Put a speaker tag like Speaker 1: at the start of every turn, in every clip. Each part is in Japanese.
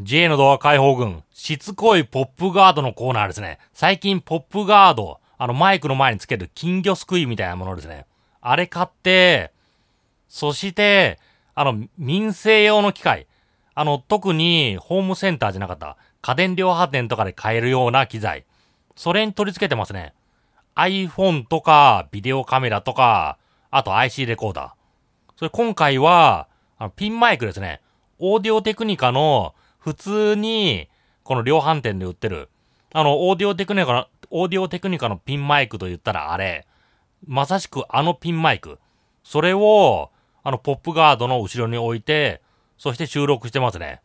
Speaker 1: J の動画解放軍、しつこいポップガードのコーナーですね。最近ポップガード、あのマイクの前につける金魚すくいみたいなものですね。あれ買って、そして、あの、民生用の機械。あの、特にホームセンターじゃなかった。家電量販店とかで買えるような機材。それに取り付けてますね。iPhone とか、ビデオカメラとか、あと IC レコーダー。それ今回は、あのピンマイクですね。オーディオテクニカの普通に、この量販店で売ってる、あの、オーディオテクニカの、オーディオテクニカのピンマイクと言ったらあれ、まさしくあのピンマイク。それを、あの、ポップガードの後ろに置いて、そして収録してますね。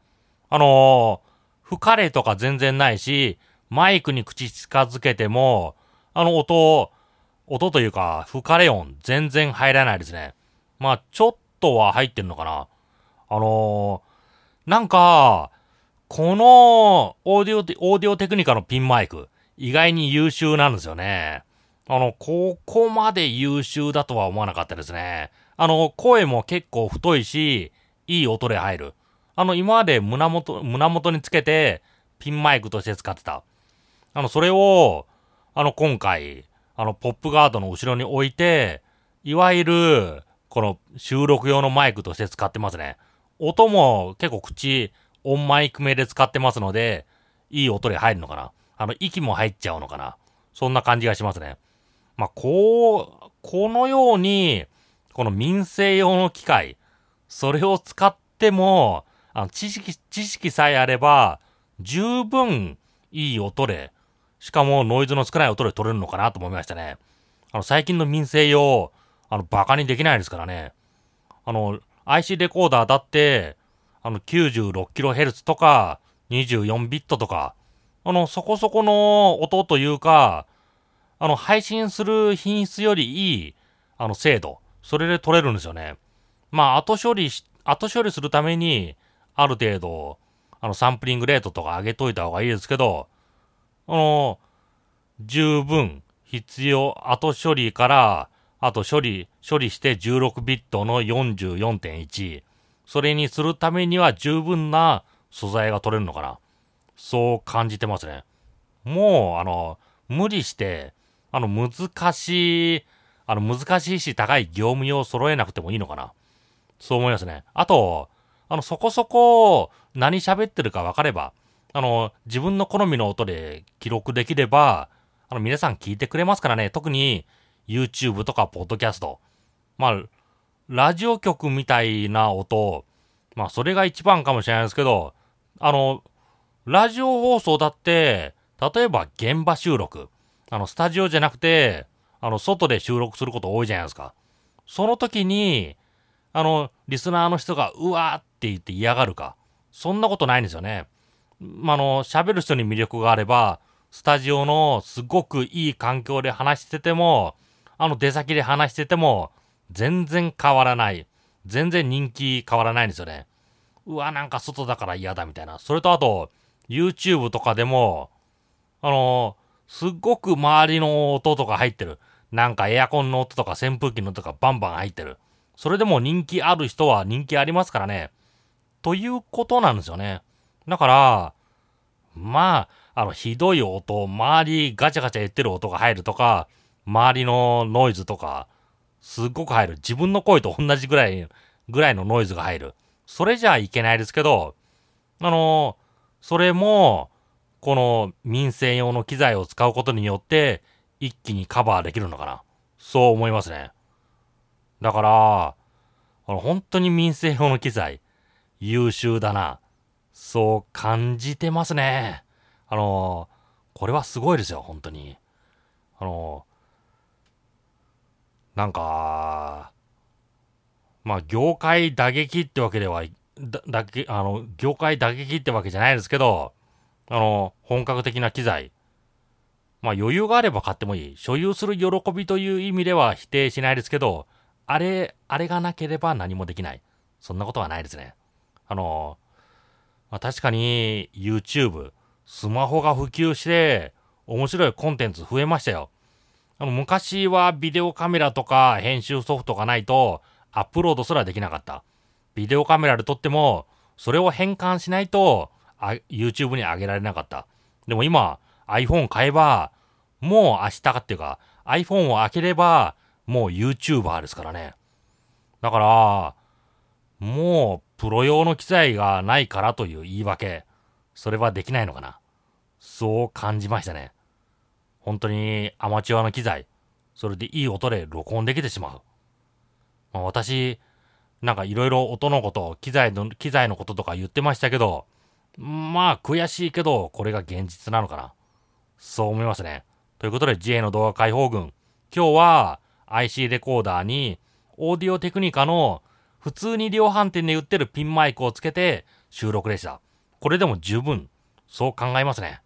Speaker 1: あのー、吹かれとか全然ないし、マイクに口近づけても、あの音、音というか、吹かれ音全然入らないですね。まあ、ちょっとは入ってんのかな。あのー、なんか、このオーディオ、オーディオテクニカのピンマイク、意外に優秀なんですよね。あの、ここまで優秀だとは思わなかったですね。あの、声も結構太いし、いい音で入る。あの、今まで胸元、胸元につけて、ピンマイクとして使ってた。あの、それを、あの、今回、あの、ポップガードの後ろに置いて、いわゆる、この収録用のマイクとして使ってますね。音も結構口、オンマイク目で使ってますので、いい音で入るのかな。あの、息も入っちゃうのかな。そんな感じがしますね。まあ、こう、このように、この民生用の機械、それを使っても、あの、知識、知識さえあれば、十分いい音で、しかもノイズの少ない音で撮れるのかなと思いましたね。あの、最近の民生用、あの、バカにできないですからね。あの、IC レコーダーだって、あの 96kHz とか24ビットとか、あの、そこそこの音というか、あの、配信する品質よりいい、あの、精度、それで取れるんですよね。まあ、後処理し、後処理するために、ある程度、あの、サンプリングレートとか上げといた方がいいですけど、あの、十分必要、後処理から、あと処理、処理して16ビットの44.1。それにするためには十分な素材が取れるのかな。そう感じてますね。もう、あの、無理して、あの、難しい、あの、難しいし高い業務用を揃えなくてもいいのかな。そう思いますね。あと、あの、そこそこ何喋ってるか分かれば、あの、自分の好みの音で記録できれば、あの、皆さん聞いてくれますからね。特に YouTube とかポッドキャスト。まあ、ラジオ局みたいな音、まあそれが一番かもしれないですけど、あの、ラジオ放送だって、例えば現場収録、あの、スタジオじゃなくて、あの、外で収録すること多いじゃないですか。その時に、あの、リスナーの人が、うわーって言って嫌がるか。そんなことないんですよね。まあ、の、喋る人に魅力があれば、スタジオのすごくいい環境で話してても、あの出先で話してても、全然変わらない。全然人気変わらないんですよね。うわ、なんか外だから嫌だみたいな。それとあと、YouTube とかでも、あのすっごく周りの音とか入ってる。なんかエアコンの音とか扇風機の音とかバンバン入ってる。それでも人気ある人は人気ありますからね。ということなんですよね。だから、まあ、あの、ひどい音、周りガチャガチャ言ってる音が入るとか、周りのノイズとか、すっごく入る。自分の声と同じぐらい、ぐらいのノイズが入る。それじゃいけないですけど、あの、それも、この民生用の機材を使うことによって、一気にカバーできるのかな。そう思いますね。だから、あの、本当に民生用の機材、優秀だな。そう感じてますね。あの、これはすごいですよ、本当に。あの、なんか、まあ、業界打撃ってわけでは、だ、だけ、あの、業界打撃ってわけじゃないですけど、あの、本格的な機材。まあ、余裕があれば買ってもいい。所有する喜びという意味では否定しないですけど、あれ、あれがなければ何もできない。そんなことはないですね。あの、まあ、確かに YouTube、スマホが普及して、面白いコンテンツ増えましたよ。あの、昔はビデオカメラとか編集ソフトがないとアップロードすらできなかった。ビデオカメラで撮っても、それを変換しないと YouTube に上げられなかった。でも今、iPhone 買えば、もう明日かっていうか、iPhone を開ければ、もう YouTuber ですからね。だから、もうプロ用の機材がないからという言い訳、それはできないのかな。そう感じましたね。本当にアマチュアの機材、それでいい音で録音できてしまう。まあ、私、なんかいろいろ音のこと、機材の、機材のこととか言ってましたけど、まあ悔しいけど、これが現実なのかな。そう思いますね。ということで J の動画解放軍。今日は IC レコーダーにオーディオテクニカの普通に量販店で売ってるピンマイクをつけて収録でした。これでも十分、そう考えますね。